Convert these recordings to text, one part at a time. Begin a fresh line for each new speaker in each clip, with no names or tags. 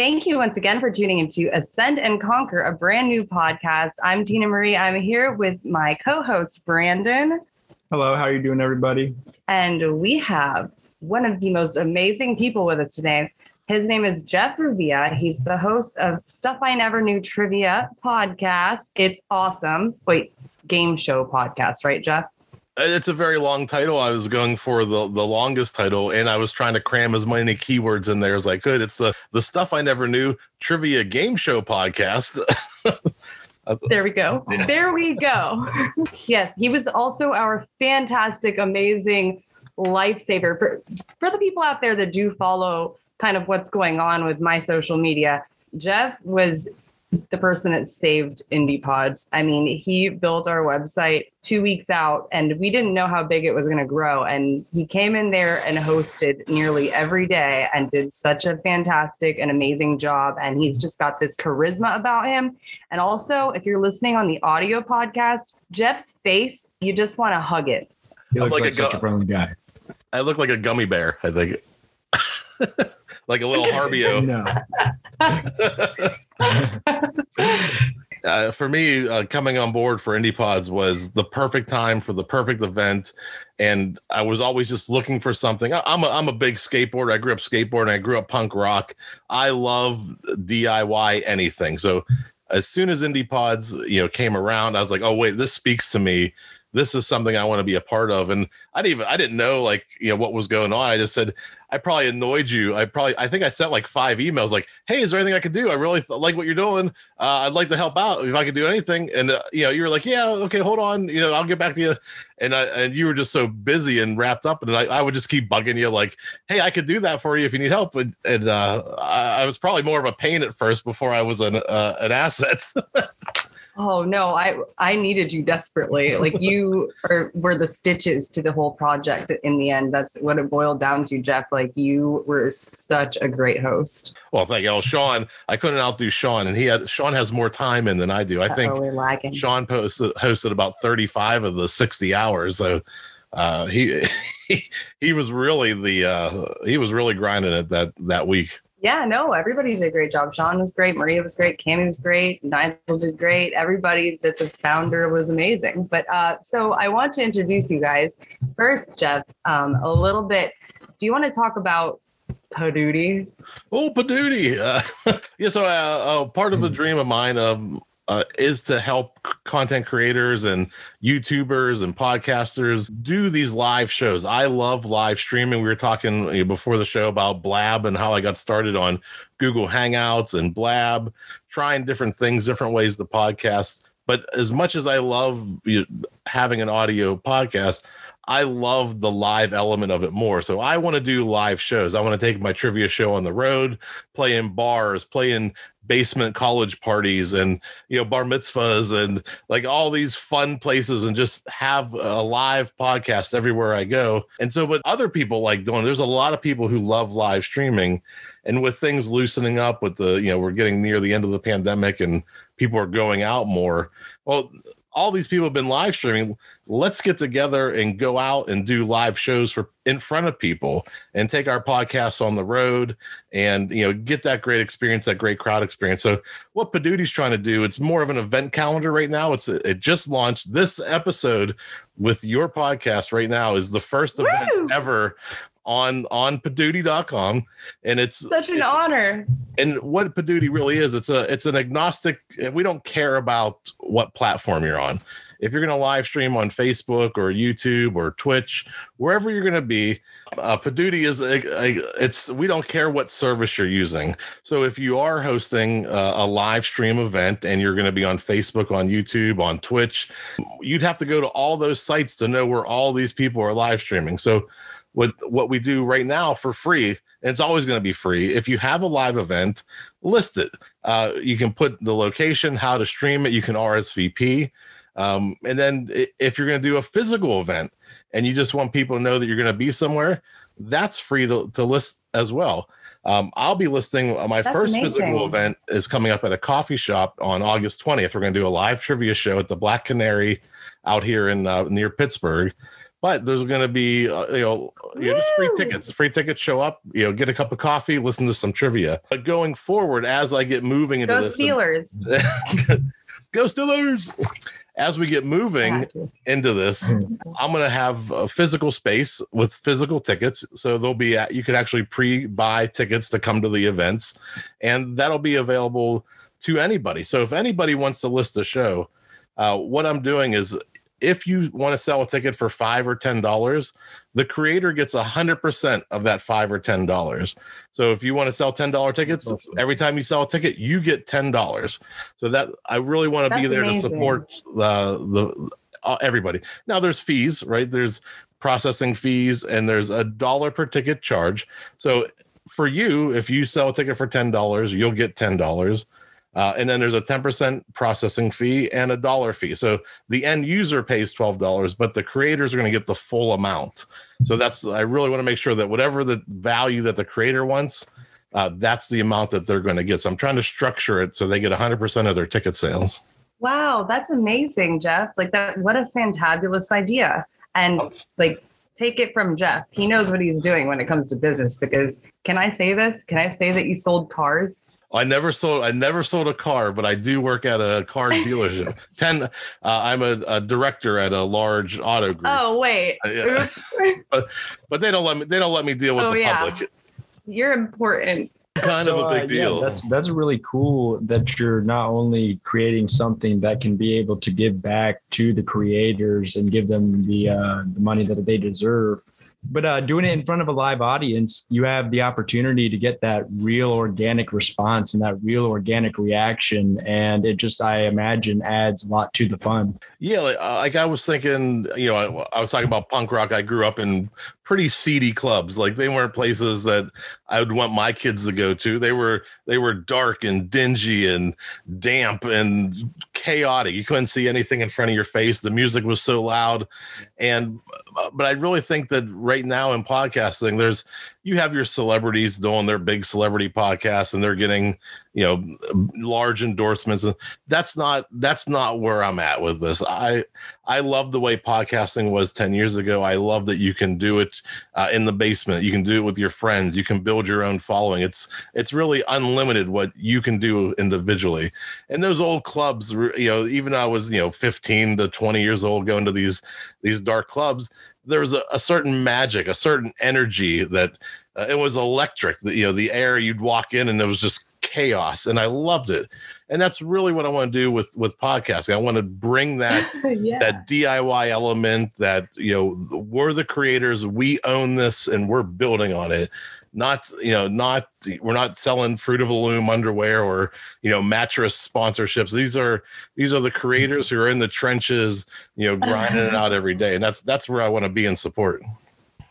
Thank you once again for tuning into Ascend and Conquer, a brand new podcast. I'm Tina Marie. I'm here with my co-host Brandon.
Hello, how are you doing, everybody?
And we have one of the most amazing people with us today. His name is Jeff Revia. He's the host of Stuff I Never Knew Trivia podcast. It's awesome. Wait, game show podcast, right, Jeff?
Uh, it's a very long title. I was going for the the longest title, and I was trying to cram as many keywords in there as I could. It's the the stuff I never knew trivia game show podcast.
there we go. There we go. yes, he was also our fantastic, amazing lifesaver for for the people out there that do follow kind of what's going on with my social media. Jeff was the person that saved indie pods. I mean he built our website two weeks out and we didn't know how big it was going to grow. And he came in there and hosted nearly every day and did such a fantastic and amazing job. And he's just got this charisma about him. And also if you're listening on the audio podcast jeff's face you just want to hug it.
He looks like, like a such gu- a friendly guy.
I look like a gummy bear i think. Like a little Haribo. No uh, for me, uh, coming on board for Indie Pods was the perfect time for the perfect event, and I was always just looking for something. I, am a I'm a big skateboarder. I grew up skateboarding. I grew up punk rock. I love DIY anything. So as soon as Indie Pods you know came around, I was like, oh wait, this speaks to me this is something I want to be a part of. And I didn't even I didn't know like you know what was going on. I just said I probably annoyed you. I probably I think I sent like five emails like, hey, is there anything I could do? I really th- like what you're doing. Uh, I'd like to help out if I could do anything. And uh, you know you were like, yeah, okay, hold on. You know I'll get back to you. And I and you were just so busy and wrapped up, and I, I would just keep bugging you like, hey, I could do that for you if you need help. And, and uh, I, I was probably more of a pain at first before I was an uh, an asset.
Oh no, I I needed you desperately. Like you are were the stitches to the whole project in the end. That's what it boiled down to, Jeff. Like you were such a great host.
Well, thank you. Well, Sean, I couldn't outdo Sean, and he had Sean has more time in than I do. I Uh-oh, think. Sean posted hosted about 35 of the 60 hours. So uh, he, he he was really the uh, he was really grinding it that that week.
Yeah, no, everybody did a great job. Sean was great. Maria was great. Cami was great. Nigel did great. Everybody that's a founder was amazing. But uh, so I want to introduce you guys. First, Jeff, um, a little bit. Do you want to talk about Poduty?
Oh, Poduty. Uh, yeah, so uh, uh, part of the dream of mine um, uh, is to help content creators and YouTubers and podcasters do these live shows. I love live streaming. We were talking before the show about Blab and how I got started on Google Hangouts and Blab, trying different things, different ways to podcast. But as much as I love having an audio podcast, I love the live element of it more. So I want to do live shows. I want to take my trivia show on the road, play in bars, play in basement college parties and you know bar mitzvahs and like all these fun places and just have a live podcast everywhere I go. And so what other people like doing, there's a lot of people who love live streaming and with things loosening up with the, you know, we're getting near the end of the pandemic and people are going out more. Well, all these people have been live streaming. Let's get together and go out and do live shows for in front of people and take our podcasts on the road and you know get that great experience, that great crowd experience. So what Poduty's trying to do, it's more of an event calendar right now. It's it just launched this episode with your podcast right now is the first Woo! event ever on on poduty.com and it's
such an
it's,
honor.
And what poduty really is it's a it's an agnostic we don't care about what platform you're on. If you're going to live stream on facebook or youtube or twitch wherever you're going to be uh, is a, a, it's we don't care what service you're using. So if you are hosting a, a live stream event and you're going to be on facebook on youtube on twitch you'd have to go to all those sites to know where all these people are live streaming. So what what we do right now for free and it's always going to be free. If you have a live event list it. Uh, you can put the location how to stream it. You can rsvp um, and then if you're going to do a physical event and you just want people to know that you're going to be somewhere that's free to, to list as well. Um, I'll be listing uh, my that's first amazing. physical event is coming up at a coffee shop on August 20th. We're going to do a live trivia show at the Black Canary out here in uh, near Pittsburgh but there's going to be uh, you know you know, just free tickets. Free tickets show up you know get a cup of coffee listen to some trivia. But going forward as i get moving into
go
this
steelers.
Go steelers! As we get moving into this i'm going to have a physical space with physical tickets. So there'll be you can actually pre-buy tickets to come to the events and that'll be available to anybody. So if anybody wants to list a show uh, what i'm doing is if you want to sell a ticket for five or ten dollars the creator gets a hundred percent of that five or ten dollars. So if you want to sell ten dollar tickets awesome. every time you sell a ticket you get ten dollars. So that i really want to be there amazing. to support uh, the uh, everybody. Now there's fees right? There's processing fees and there's a dollar per ticket charge. So for you if you sell a ticket for ten dollars you'll get ten dollars uh, and then there's a 10% processing fee and a dollar fee. So the end user pays $12, but the creators are going to get the full amount. So that's, I really want to make sure that whatever the value that the creator wants, uh, that's the amount that they're going to get. So I'm trying to structure it so they get 100% of their ticket sales.
Wow, that's amazing, Jeff. Like that, what a fantabulous idea. And oh. like, take it from Jeff. He knows what he's doing when it comes to business because can I say this? Can I say that you sold cars?
I never sold. I never sold a car, but I do work at a car dealership. Ten. Uh, I'm a, a, director at a large auto group.
Oh wait. Uh, yeah.
Oops. but, but they don't let me. They don't let me deal with oh, the yeah. public.
You're important.
Kind so, of a big uh, deal.
Yeah, that's that's really cool that you're not only creating something that can be able to give back to the creators and give them the uh, the money that they deserve, but uh, doing it in front of a live audience, you have the opportunity to get that real organic response and that real organic reaction. And it just, I imagine, adds a lot to the fun.
Yeah. Like, uh, like I was thinking, you know, I, I was talking about punk rock. I grew up in pretty seedy clubs. Like they weren't places that I would want my kids to go to. They were they were dark and dingy and damp and chaotic. You couldn't see anything in front of your face. The music was so loud. And but I really think that right now in podcasting, there's you have your celebrities doing their big celebrity podcasts and they're getting you know large endorsements. And that's not that's not where i'm at with this. I i love the way podcasting was 10 years ago. I love that you can do it uh, in the basement. You can do it with your friends. You can build your own following. It's it's really unlimited what you can do individually. And those old clubs you know even i was you know 15 to 20 years old going to these these dark clubs there was a, a certain magic, a certain energy that uh, it was electric. The, you know, the air you'd walk in and it was just chaos, and I loved it. And that's really what I want to do with with podcasting. I want to bring that yeah. that DIY element that you know we're the creators, we own this, and we're building on it not you know not we're not selling fruit of the loom underwear or you know mattress sponsorships. These are these are the creators who are in the trenches you know grinding it out every day. And that's that's where i want to be in support.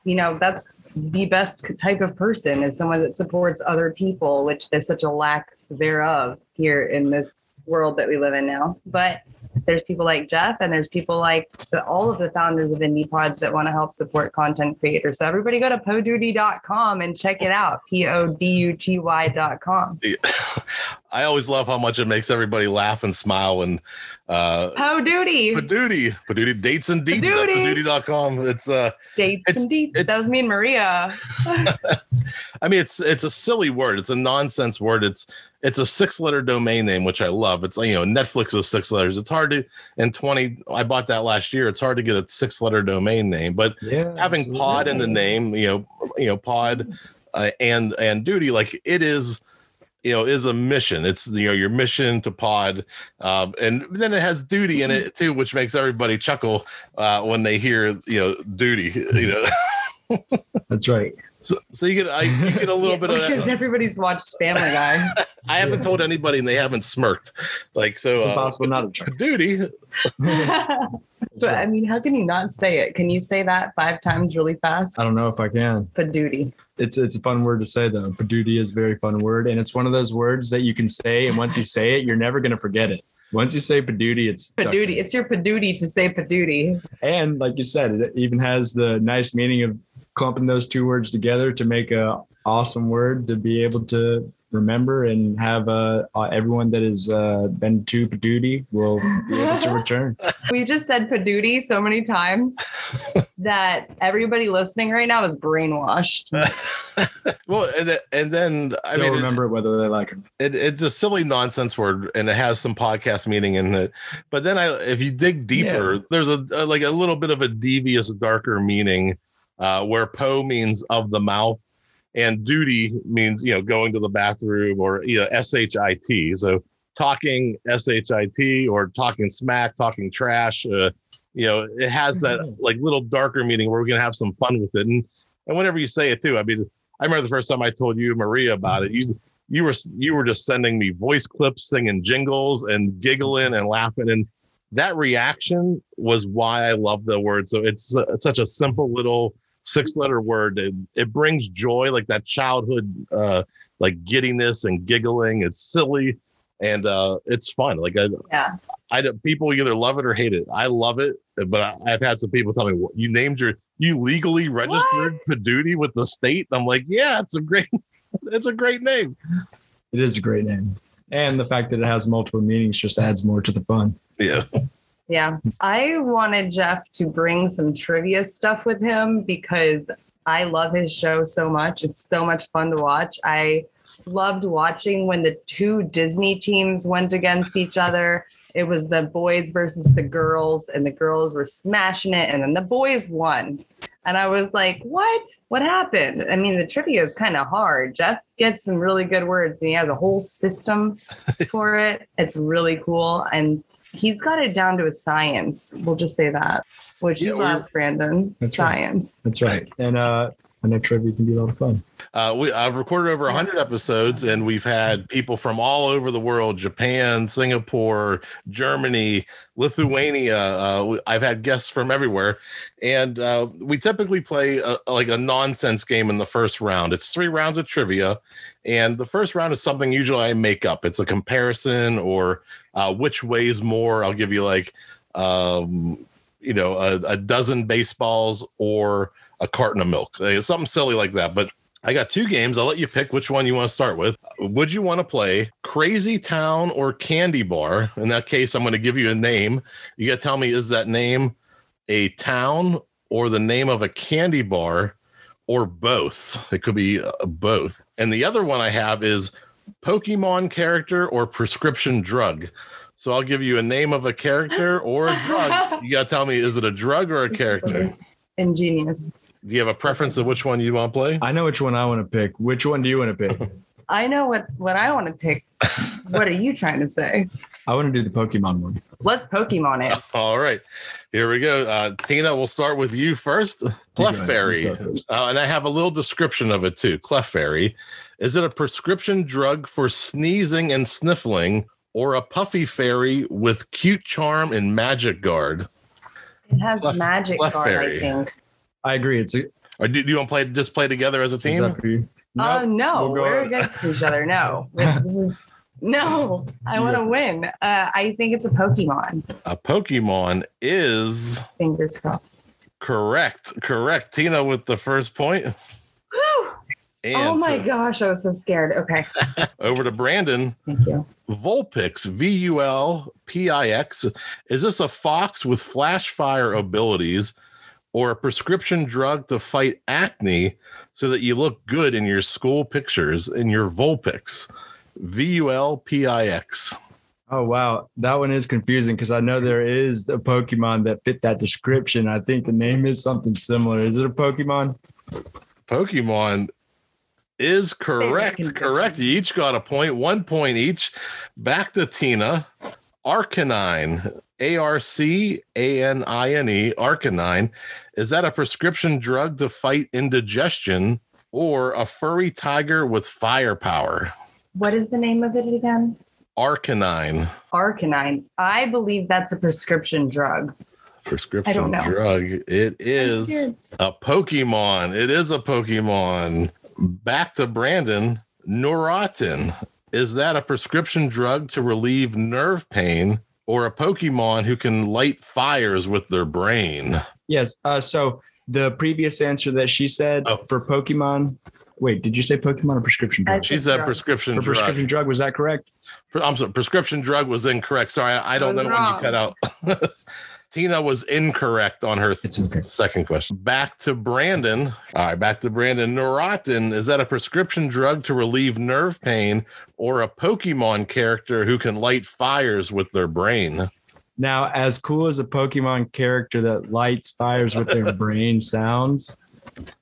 You know that's the best type of person is someone that supports other people which there's such a lack thereof here in this world that we live in now. But there's people like Jeff and there's people like the, all of the founders of Indie Pods that want to help support content creators. So everybody go to poduty.com and check it out. P O D U T Y.com.
I always love how much it makes everybody laugh and smile and uh
Po Duty.
Po Duty. Po Duty dates and deets Poduty.com. It's uh
dates it's, and deets. That was me and Maria.
I mean it's it's a silly word. It's a nonsense word. It's it's a six letter domain name, which I love. It's like, you know, Netflix is six letters. It's hard to, in 20, I bought that last year. It's hard to get a six letter domain name, but yeah, having absolutely. pod in the name, you know, you know, pod uh, and, and duty, like it is, you know, is a mission. It's, you know, your mission to pod. Um, and then it has duty in it too, which makes everybody chuckle uh, when they hear, you know, duty, you know.
That's right.
So, so you get I you get a little yeah, bit of that.
Because everybody's watched Family Guy.
I haven't told anybody and they haven't smirked. Like so
it's uh, impossible not to
duty.
but I mean, how can you not say it? Can you say that five times really fast?
I don't know if I can.
Poduty.
It's it's a fun word to say though. Poduty is a very fun word. And it's one of those words that you can say, and once you say it, you're never gonna forget it. Once you say Poduty, it's
Poduty. It's your Poduty to say Poduty.
And like you said, it even has the nice meaning of clumping those two words together to make a awesome word to be able to remember and have uh, uh, everyone that has uh, been to Poduty will be able to return.
We just said Poduty so many times. that everybody listening right now is brainwashed.
well, and, th- and then I
They'll
mean,
remember it, whether they like it.
it, it's a silly nonsense word, and it has some podcast meaning in it. But then, I if you dig deeper,
Yeah.
there's a, a like a little bit of a devious, darker meaning, uh, where po means of the mouth, and duty means you know going to the bathroom or you know shit. So talking shit or talking smack, talking trash. Uh, you know, it has that like little darker meaning where we're gonna have some fun with it. And and whenever you say it too, I mean, I remember the first time I told you Maria about it. You you were you were just sending me voice clips, singing jingles, and giggling and laughing, and that reaction was why I love the word. So it's, uh, it's such a simple little six letter word. It, it brings joy, like that childhood, uh, like giddiness and giggling. It's silly and uh, it's fun. Like I,
Yeah.
I don't- people either love it or hate it. I love it, but I, I've had some people tell me "What, you named your you legally registered to duty with the state. I'm like, yeah, it's a great, it's a great name.
It is a great name. And the fact that it has multiple meanings just adds more to the fun.
Yeah,
Yeah. I wanted Jeff to bring some trivia stuff with him because I love his show so much. It's so much fun to watch. I loved watching when the two Disney teams went against each other. It was the boys versus the girls, and the girls were smashing it, and then the boys won. And I was like, what? What happened? I mean, the trivia is kind of hard. Jeff gets some really good words, and he has a whole system for it. It's really cool. And he's got it down to a science. We'll just say that, which
Yeah,
you love, Brandon.
That's right.
science.
That's right. And uh, I know trivia can be a lot of fun.
uh, we I've recorded over 100 episodes, and we've had people from all over the world: Japan, Singapore, Germany, Lithuania. Uh, I've had guests from everywhere, and uh, we typically play a, like a nonsense game in the first round. It's three rounds of trivia, and the first round is something usually I make up. It's a comparison or uh, which weighs more. I'll give you like, um, you know, a, a dozen baseballs or a carton of milk, Uh, something silly like that. But I got two games. I'll let you pick which one you want to start with. Would you want to play Crazy Town or Candy Bar? In that case, I'm going to give you a name. You got to tell me is that name a town or the name of a candy bar or both? It could be uh, both. And the other one I have is Pokemon character or prescription drug. So I'll give you a name of a character or a drug. You got to tell me is it a drug or a character?
Ingenious.
Do you have a preference of which one you want to play?
I know which one I want to pick. Which one do you want to pick?
I know what what I want to pick. what are you trying to say?
I want to do the Pokemon one.
Let's Pokemon it.
All right, here we go. Uh, Tina, we'll start with you first.
You
Clef
go ahead. You
Fairy,
start first.
uh, and I have a little description of it too. Clefairy, is it a prescription drug for sneezing and sniffling, or a puffy fairy with cute charm and magic guard?
It has
Clef-
magic
Clef
card, I think.
I agree. It's a,
Or do, do you want to play just play together as a team?
that for?
Oh
Nope.
no,
We'll go-
we're against each other. No, no, I want to
go
win. Uh, I think it's a Pokemon.
A Pokemon is
Fingers crossed.
correct. Correct. Tina with the first point.
Whew.
And
oh my uh, gosh, I was so scared. Okay,
over to Brandon.
thank you.
Vulpix, V U L P I X. Is this a fox with flash fire abilities or a prescription drug to fight acne so that you look good in your school pictures in your Vulpix? V U L P I X.
Oh wow, that one is confusing because I know there is a Pokemon that fit that description. I think the name is something similar. Is it a Pokemon?
Pokemon is correct. Correct. You each got a point, one point each. Back to Tina. Arcanine, A R C A N I N E, Arcanine. Is that a prescription drug to fight indigestion or a furry tiger with firepower?
What is the name of it again?
Arcanine,
Arcanine. I believe that's a prescription drug.
prescription drug. It is a Pokemon. It is a Pokemon. Back to Brandon. Neurotin. Is that a prescription drug to relieve nerve pain or a Pokemon who can light fires with their brain?
Yes. Uh, so the previous answer that she said
Oh.
for Pokemon. Wait, did you say Pokemon or prescription drug?
said
She said prescription
For
drug.
prescription drug, was that correct?
I'm sorry, prescription drug was incorrect. Sorry, I, I don't
was
know when you cut out. Tina was incorrect on her
okay.
second question. Back to Brandon. All right, back to Brandon. Neurotin is that a prescription drug to relieve nerve pain or a Pokemon character who can light fires with their brain?
Now, as cool as a Pokemon character that lights fires with their brain sounds,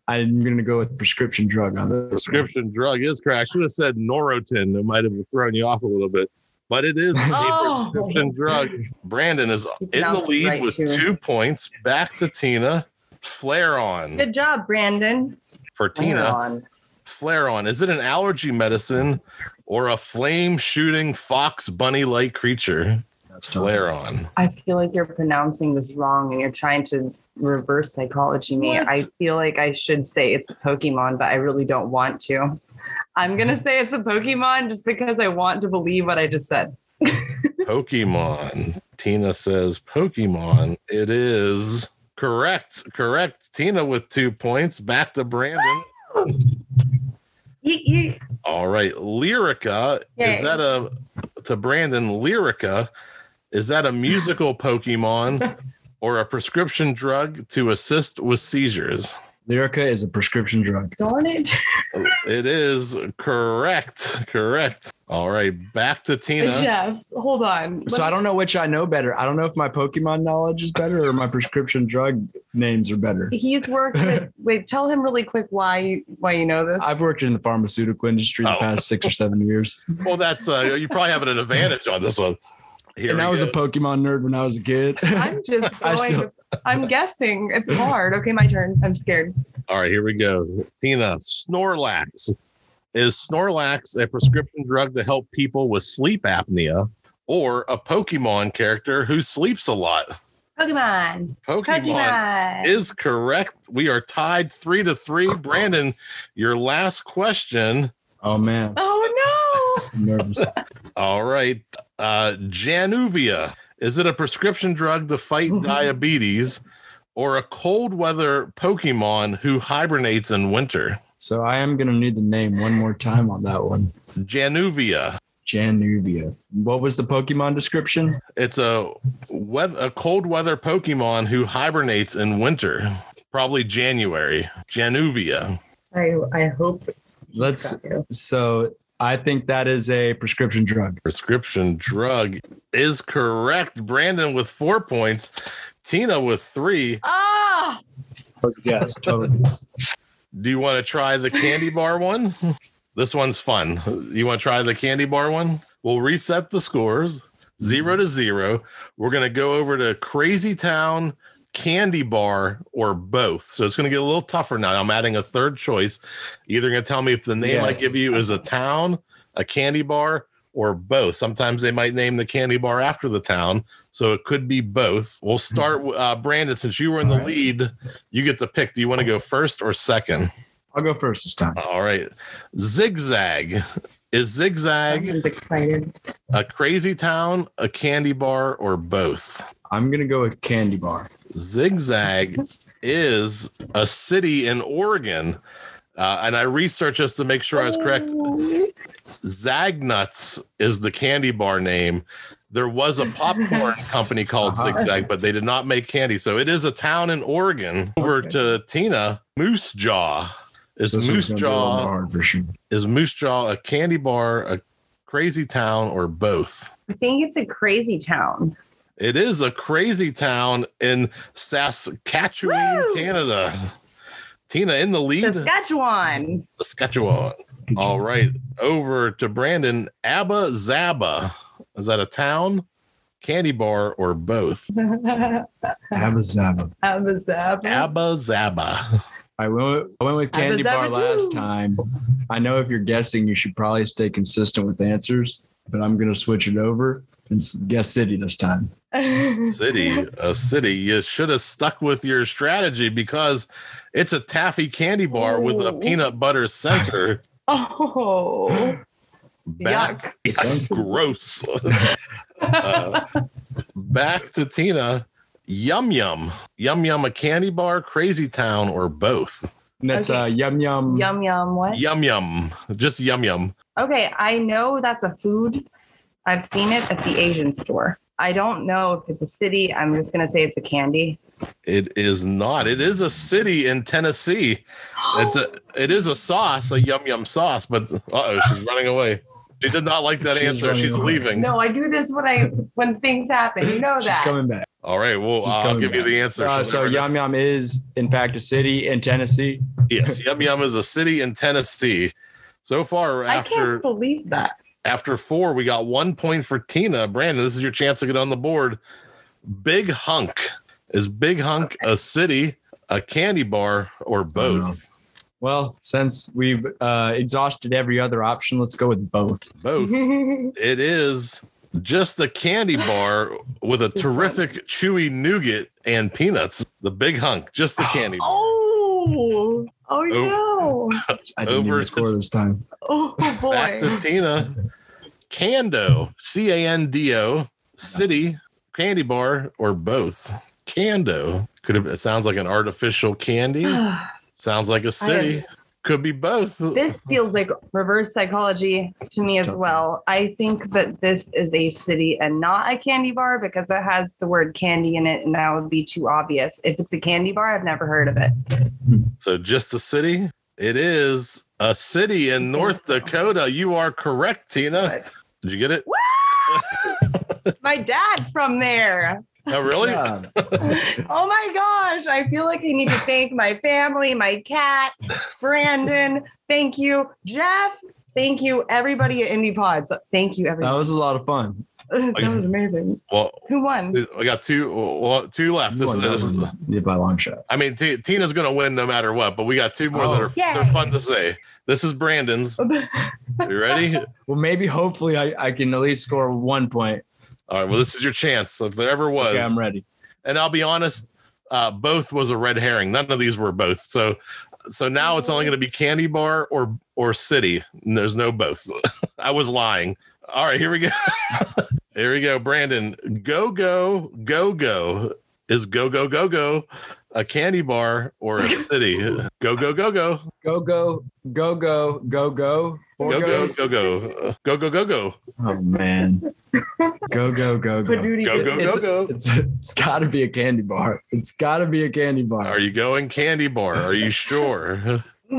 I'm going to go with prescription drug on this. one.
Prescription drug is correct. I should have said Norotin. It might have thrown you off a little bit, but it is a
Oh.
prescription drug. Brandon is in the lead
right,
with
too.
two points. Back to Tina. Flareon
Good job, Brandon.
for Tina.
on.
Flareon. Is it an allergy medicine or a flame shooting fox bunny like creature?
That's.
Flareon.
I feel like you're pronouncing this wrong and you're trying to reverse psychology me.
What?
I feel like I should say it's a Pokemon, but I really don't want to. I'm going to say it's a Pokemon just because I want to believe what I just said.
Pokemon. Tina says Pokemon. It is correct. Correct. Tina with two points. Back to Brandon.
Yeet, yeet.
All right. Lyrica. Is that a to Brandon? Lyrica. Is that a musical Pokemon or a prescription drug to assist with seizures?
Lyrica is a prescription drug.
Darn it.
It is correct. Correct. All right. Back to Tina.
Jeff, hold on.
So I don't know which I know better. I don't know if my Pokemon knowledge is better or my prescription drug names are better.
He's worked with, wait, tell him really quick why you, why you know this.
I've worked in the pharmaceutical industry the
Oh.
past six or seven years.
Well, that's uh, you probably have an advantage on this one. Here
and I was
go.
a Pokemon nerd when I was a kid.
I'm just
I
going.
still-
I'm guessing. It's hard. Okay, my turn. I'm scared.
All right, here we go. Tina, Snorlax. Is Snorlax a prescription drug to help people with sleep apnea or a Pokemon character who sleeps a lot?
Pokemon.
Pokemon,
Pokemon.
is correct. We are tied three to three. Brandon, your last question.
oh man,
oh
I'm nervous.
All right. Uh, Januvia. Is it a prescription drug to fight diabetes or a cold weather Pokemon who hibernates in winter?
So I am gonna need the name one more time on that one.
Januvia.
Januvia. What was the Pokemon description?
It's a weather, a cold weather Pokemon who hibernates in winter, probably January. Januvia.
I I hope.
Let's. So I think that is a prescription drug.
Prescription drug is correct. Brandon with four points. Tina with three.
Ah.
Yes, totally.
Do you want to try the candy bar one? This one's fun. You want to try the candy bar one? We'll reset the scores zero to zero. We're going to go over to Crazy Town, Candy Bar, or both. So it's going to get a little tougher now. I'm adding a third choice. Either going to tell me if the name I give you is a town, a candy bar, or both. Sometimes they might name the candy bar after the town. So it could be both. We'll start, uh, Brandon, since you were in the
All right.
lead, you get to pick. Do you want to go first or second?
I'll go first this time.
All right. Zigzag. Is Zigzag
I'm excited.
a crazy town, a candy bar, or both?
I'm gonna go with candy bar.
Zigzag is a city in Oregon. Uh, and I researched just to make sure I was correct. Zagnuts is the candy bar name. There was a popcorn company called
Uh-huh.
Zigzag, but they did not make candy. So it is a town in Oregon. Over
Okay.
to Tina. Moose Jaw. Is
This
Moose
gonna be a little more
Jaw
sure.
is Moose Jaw a candy bar, a crazy town, or both?
I think it's a crazy town.
It is a crazy town in Saskatchewan,
Woo!
Canada. Tina in the lead.
Saskatchewan.
Saskatchewan. All right. Over to Brandon. Abba Zaba. Is that a town, candy bar, or both?
Abba Zaba.
Abazab.
Abba Zaba.
I went, I went with candy bar
Abba-zabba-doo.
last time. I know if you're guessing, you should probably stay consistent with answers, but I'm gonna switch it over and s- guess city this time.
City, a city. You should have stuck with your strategy because it's a taffy candy bar with a peanut butter center.
oh.
Back,
Yuck.
Sounds-
gross. Uh, back to Tina. Yum Yum. Yum Yum, a candy bar, Crazy Town, or both?
And that's
Okay.
uh, yum yum.
Yum yum. What?
Yum Yum. Just Yum Yum.
Okay, I know that's a food. I've seen it at the Asian store. I don't know if it's a city. I'm just gonna say it's a candy.
It is not. It is a city in Tennessee. It's a. It is a sauce, a yum yum sauce. But uh oh, she's running away. She did not like that
She's
answer. She's
away.
leaving.
No, I do this when I when things happen. You know that.
She's coming back.
All right. Well,
She's
I'll
coming
give you the answer.
Uh, so. Yum Yum is in fact a city in Tennessee.
yes, Yum Yum is a city in Tennessee. So far, after
I
after
can't believe that.
After four, we got one point for Tina. Brandon, this is your chance to get on the board. Big Hunk is Big Hunk a city, a candy bar, or both?
Well, since we've uh, exhausted every other option, let's go with both.
Both. It is just a candy bar with a terrific chewy nougat and peanuts. The Big Hunk, just a candy bar.
oh, Oh, oh oh no.
I didn't
Over
even
to-
score this time.
Oh boy.
Back
boy.
to Tina. Cando, C A N D O, city, candy bar, or both. Cando could have. It sounds like an artificial candy. Sounds like a city. Could be both.
this feels like reverse psychology to me
It's
as well. I think that this is a city and not a candy bar because it has the word candy in it, and that would be too obvious. If it's a candy bar, I've never heard of it.
So just a city. It is a city in North. Dakota. You are correct, Tina. Did you get it?
My dad's from there.
Oh, really?
Yeah.
Oh my gosh. I feel like I need to thank my family, my cat, Brandon. Thank you, Jeff. Thank you, everybody at Indie Pods. Thank you, everybody.
that was a lot of fun.
that was amazing.
Well,
Who won?
I got two. Well, two left.
You
This is,
that
this is
one. By long shot.
I mean, T- Tina's going to win no matter what, but we got two more that
Oh.
are
Yay.
they're fun to say. This is Brandon's. You ready?
Well, maybe hopefully I, I can at least score one point.
All right. Well, this is your chance. If there ever was,
Okay, I'm ready.
and I'll be honest, uh, both was a red herring. None of these were both. So, so now it's only going to be candy bar or or city. And there's no both. I was lying. All right, here we go. here we go, Brandon. Go go go go is go go go go a candy bar or a city? go go go go
Go, go, go, go, go, go. Four
go go
goes.
go go go go go go
Oh, man. Go, go, go, go.
Poduty
go go
It's,
go go.
it's, it's got to be a candy bar. It's got to be a candy bar.
Are you going candy bar? Are you sure?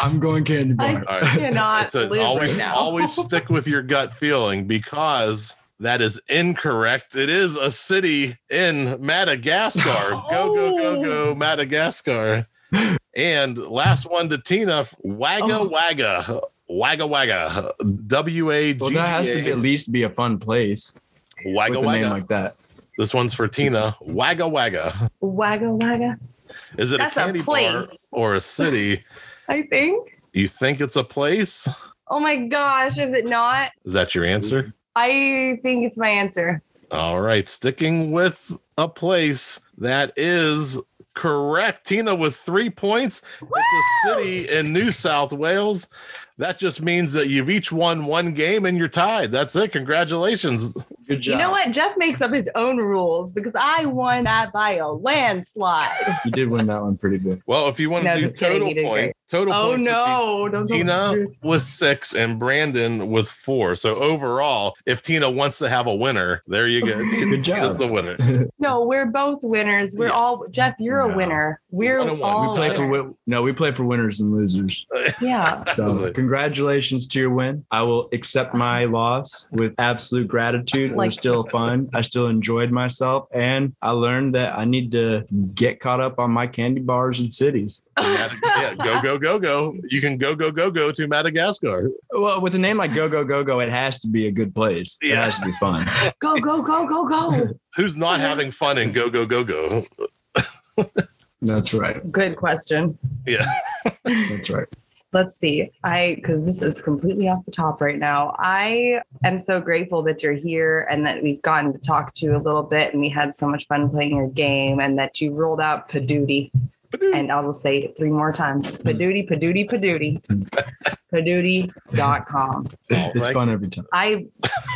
I'm going candy
I
bar.
All right.
cannot
a-
live
always
right now.
always stick with your gut feeling because that is incorrect. It is a city in Madagascar. Go go go go oh. Madagascar. And last one to Tina, Wagga
Oh.
Wagga. Wagga Wagga. W A G.
Well, that has to be, at least be a fun place
Wagga
with a name
Wagga.
like that.
This one's for Tina. Wagga Wagga.
Wagga wagga.
Is it
That's
a
a
candy bar
place.
or a city?
I think.
You think it's a place?
Oh my gosh, is it not?
Is that your answer?
I think it's my answer.
All right, sticking with a place that is correct. Tina with three points. It's a city in New South Wales. That just means that you've each won one game and you're tied. That's it. Congratulations.
Good job.
You know what? Jeff makes up his own rules because I won that by a landslide.
You did win that one pretty good.
Well, if you want
No,
to do
just kidding.
total
You
point, total
Oh
points would be
no! Don't
Tina
truth.
with six and Brandon with four. So overall, if Tina wants to have a winner, there you go.
Good
Tina's
job.
the winner.
No, we're both winners. We're
Yes.
all Jeff. You're
No.
a winner. We're
One one.
all
we play for
winners.
win- no, we play for winners and losers.
yeah.
So congratulations to your win. I will accept my loss with absolute gratitude. It
Like-
was still fun. I still enjoyed myself, and I learned that I need to get caught up on my candy bars and cities.
Yeah, go go go go. You can go go go go to Madagascar.
Well, with a name like Go Go Go Go, it has to be a good place. It has to be fun.
Go go go go go.
Who's not having fun in go go go go?
That's right.
Good question.
Yeah.
That's right.
Let's see. I because this is completely off the top right now. I am so grateful that you're here and that we've gotten to talk to you a little bit and we had so much fun playing your game and that you rolled out Poduty. And I will say it three more times. Poduty, Poduty, Poduty. Poduty.com.
It's fun every time.
I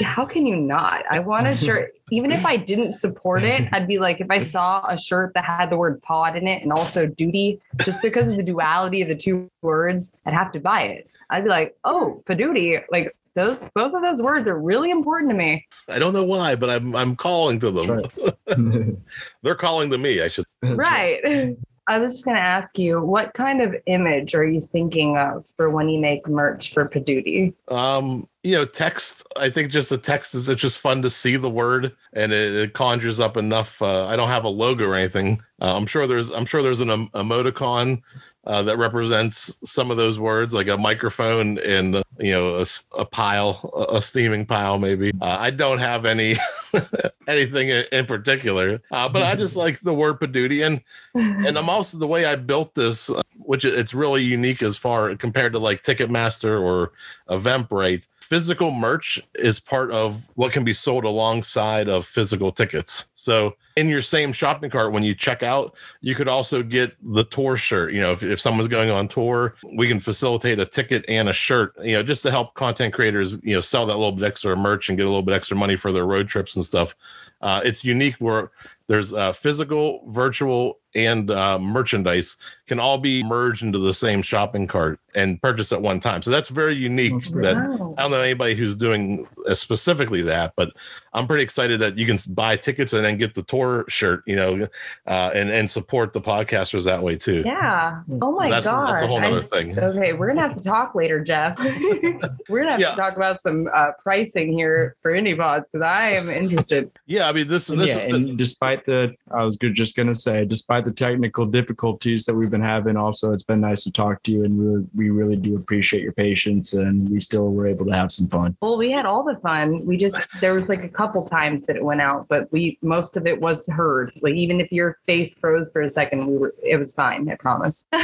how can you not? I want a shirt. Even if I didn't support it, I'd be like, if I saw a shirt that had the word pod in it and also duty, just because of the duality of the two words, I'd have to buy it. I'd be like, oh, Poduty, like those both of those words are really important to me.
I don't know why, but I'm I'm calling to them. Right. They're calling to me. I should.
right. I was just going to ask you, what kind of image are you thinking of for when you make merch for Poduty?
Um, you know, text. I think just the text is it's just fun to see the word, and it, it conjures up enough. Uh, I don't have a logo or anything. Uh, I'm sure there's I'm sure there's an emoticon uh, that represents some of those words, like a microphone and uh, you know a, a, pile, a steaming pile, maybe. Uh, I don't have any anything in, particular, uh, but I just like the word Poduty, and and I'm also the way I built this, uh, which it's really unique as far compared to like Ticketmaster or Eventbrite physical merch is part of what can be sold alongside of physical tickets. So in your same shopping cart, when you check out, you could also get the tour shirt. You know, if, if someone's going on tour, we can facilitate a ticket and a shirt, you know, just to help content creators, you know, sell that little bit extra merch and get a little bit extra money for their road trips and stuff. Uh, it's unique where there's uh, physical, virtual, and uh, merchandise can all be merged into the same shopping cart and purchased at one time. So that's very unique. That I don't know anybody who's doing uh, specifically that, but I'm pretty excited that you can buy tickets and then get the tour shirt, you know, uh, and and support the podcasters that way too.
Yeah. Oh my so god.
That's a whole other thing.
Okay, we're gonna have to talk later, Jeff. we're gonna have yeah. to talk about some uh, pricing here for indie pods because I am interested.
Yeah, I mean this. this
yeah, and the, despite the, I was good, just gonna say, despite the technical difficulties that we've been having, also it's been nice to talk to you, and we we really do appreciate your patience, and we still were able to have some fun.
Well, we had all the fun. We just there was like a couple times that it went out, but we most of it was heard. Like even if your face froze for a second, we were it was fine. I promise.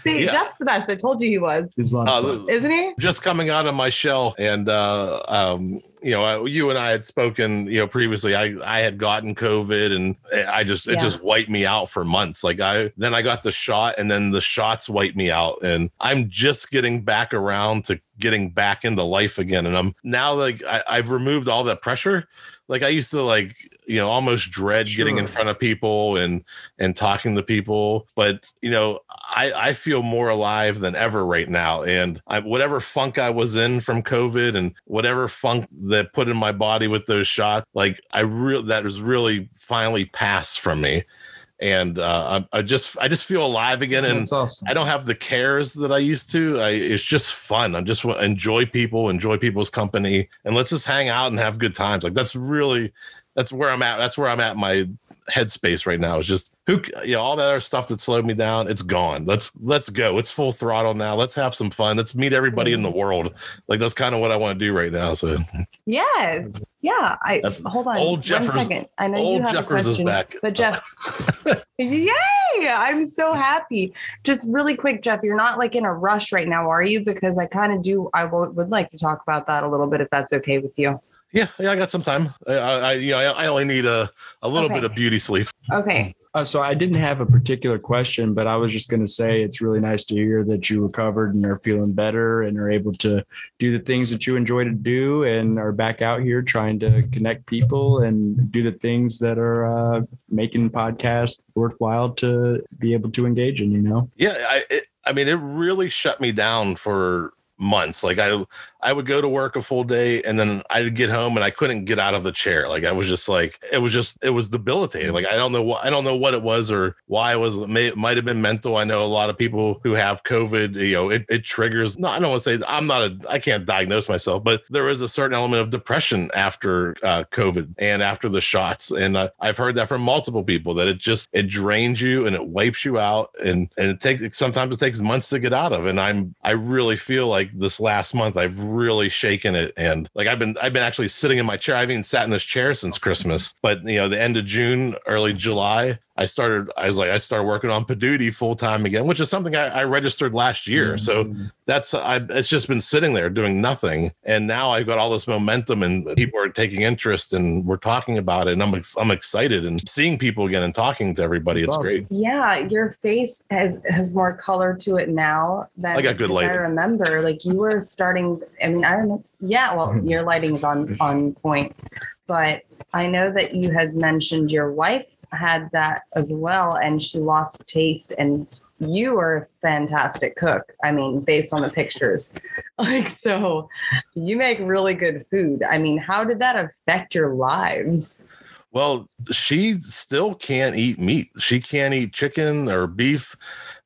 See, yeah. Jeff's the best. I told you he was.
He's uh,
isn't he?
Just coming out of my shell, and uh, um, you know, you and I had spoken, you know, previously. I I had gotten COVID, and I just it yeah. just wiped me out for months. Like I then I got the shot, and then the shots wiped me out, and I'm just getting back around to getting back into life again. And I'm now like I, I've removed all that pressure. Like I used to like you know almost dread sure. getting in front of people and and talking to people but you know i i feel more alive than ever right now and I, whatever funk i was in from covid and whatever funk that put in my body with those shots like i real that was really finally passed from me and uh, I, I, just I just feel alive again, and awesome. I don't have the cares that I used to. I, it's just fun. I just enjoy people, enjoy people's company, and let's just hang out and have good times. Like that's really that's where I'm at. That's where I'm at. My headspace right now is just who you know all that other stuff that slowed me down. It's gone. Let's let's go. It's full throttle now. Let's have some fun. Let's meet everybody in the world. Like that's kind of what I want to do right now. So
yes, yeah. I that's, hold on old one second. I know you have Jeffers a question, but Jeff, yay! I'm so happy. Just really quick, Jeff. You're not like in a rush right now, are you? Because I kind of do. I w- would like to talk about that a little bit if that's okay with you.
Yeah, yeah, I got some time. I, I you know, I, only need a, a little okay. bit of beauty sleep.
Okay.
Uh, so I didn't have a particular question, but I was just going to say it's really nice to hear that you recovered and are feeling better and are able to do the things that you enjoy to do and are back out here trying to connect people and do the things that are uh, making podcasts worthwhile to be able to engage in. You know?
Yeah, I it, I mean, it really shut me down for months. Like I I would go to work a full day and then I'd get home and I couldn't get out of the chair. Like I was just like it was just it was debilitating. Like I don't know what I don't know what it was or why it was. It, might have been mental. I know a lot of people who have COVID. You know, it, it triggers. No, I don't want to say I'm not a. I can't diagnose myself, but there is a certain element of depression after uh, COVID and after the shots. And uh, I've heard that from multiple people that it just it drains you and it wipes you out and and it takes sometimes it takes months to get out of. And I'm I really feel like this last month I've really shaken it. And like I've been I've been actually sitting in my chair. I haven't even sat in this chair since Christmas. But you know, the end of June, early July, I started, I was like, I started working on Poduty full time again, which is something I, I registered last year. Mm-hmm. So that's, I, it's just been sitting there doing nothing. And now I've got all this momentum and people are taking interest and we're talking about it. And I'm, I'm excited and seeing people again and talking to everybody. That's it's awesome. great.
Yeah. Your face has, has more color to it now than
I got good lighting. I
remember like you were starting, I mean, I remember, yeah, well, your lighting is on, on point, but I know that you had mentioned your wife had that as well and she lost taste and you are a fantastic cook. I mean, based on the pictures. Like, so you make really good food. I mean, how did that affect your lives?
Well, she still can't eat meat. She can't eat chicken or beef,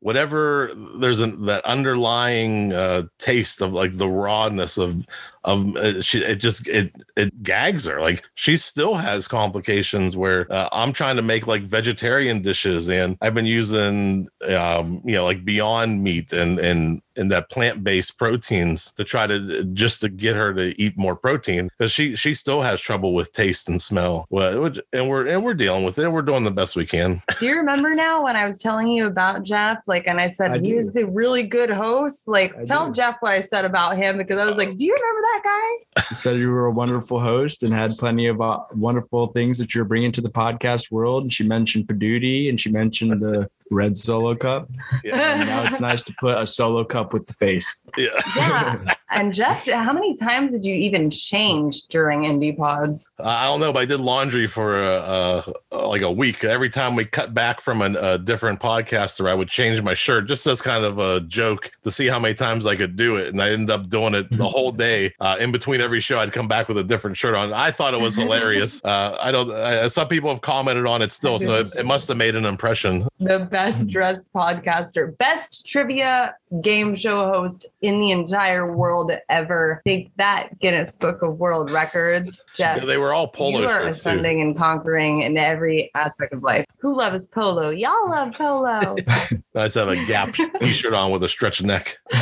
whatever. There's a, that underlying uh, taste of like the rawness of of uh, she it just it it gags her. Like she still has complications where uh, i'm trying to make like vegetarian dishes and i've been using um you know like beyond meat and and and that plant-based proteins to try to just to get her to eat more protein because she she still has trouble with taste and smell. Well and we're and we're dealing with it. We're doing the best we can.
Do you remember now when i was telling you about jeff like and i said I he do. the really good host like I tell do. jeff what i said about him because i was like do you remember that guy
you said you were a wonderful host and had plenty of uh, wonderful things that you're bringing to the podcast world and she mentioned Poduty and she mentioned the red solo cup. Yeah. And now it's nice to put a solo cup with the face.
Yeah.
Yeah. And Jeff, how many times did you even change during indie pods?
Uh, I don't know, but I did laundry for uh, uh, like a week. Every time we cut back from an, a different podcaster, I would change my shirt just as kind of a joke to see how many times I could do it. And I ended up doing it the whole day. Uh, in between every show, I'd come back with a different shirt on. I thought it was hilarious. Uh, I don't. some people have commented on it still, so it, it must have made an impression.
The best dressed podcaster, best trivia game show host in the entire world ever. Take that Guinness Book of World Records.
Jeff, yeah, they were all polo.
You are ascending too. and conquering in every aspect of life. Who loves polo? Y'all love polo.
nice to have a Gap t-shirt on with a stretched neck.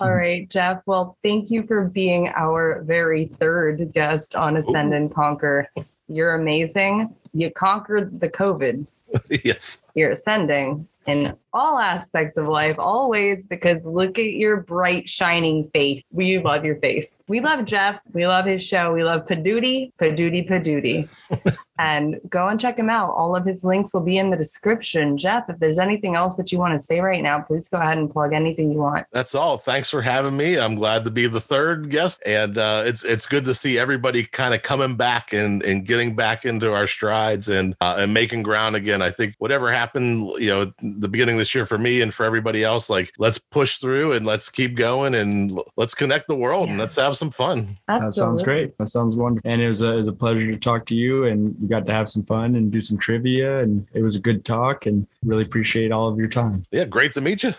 All right, Jeff. Well, thank you for being our very third guest on Ascend Ooh. and Conquer. You're amazing. You conquered the COVID.
yes.
You're ascending in all aspects of life, always, because look at your bright, shining face. We love your face. We love Jeff. We love his show. We love Poduty, Poduty, Poduty. and go and check him out. All of his links will be in the description. Jeff, if there's anything else that you want to say right now, please go ahead and plug anything you want.
That's all. Thanks for having me. I'm glad to be the third guest, and uh, it's it's good to see everybody kind of coming back and and getting back into our strides and uh, and making ground again. I think whatever happened, you know, the beginning of this year for me and for everybody else, like let's push through and let's keep going and let's connect the world yeah. and let's have some fun.
Absolutely. That sounds great. That sounds wonderful. And it was a, it was a pleasure to talk to you and we got to have some fun and do some trivia and it was a good talk and really appreciate all of your time.
Yeah, great to meet you.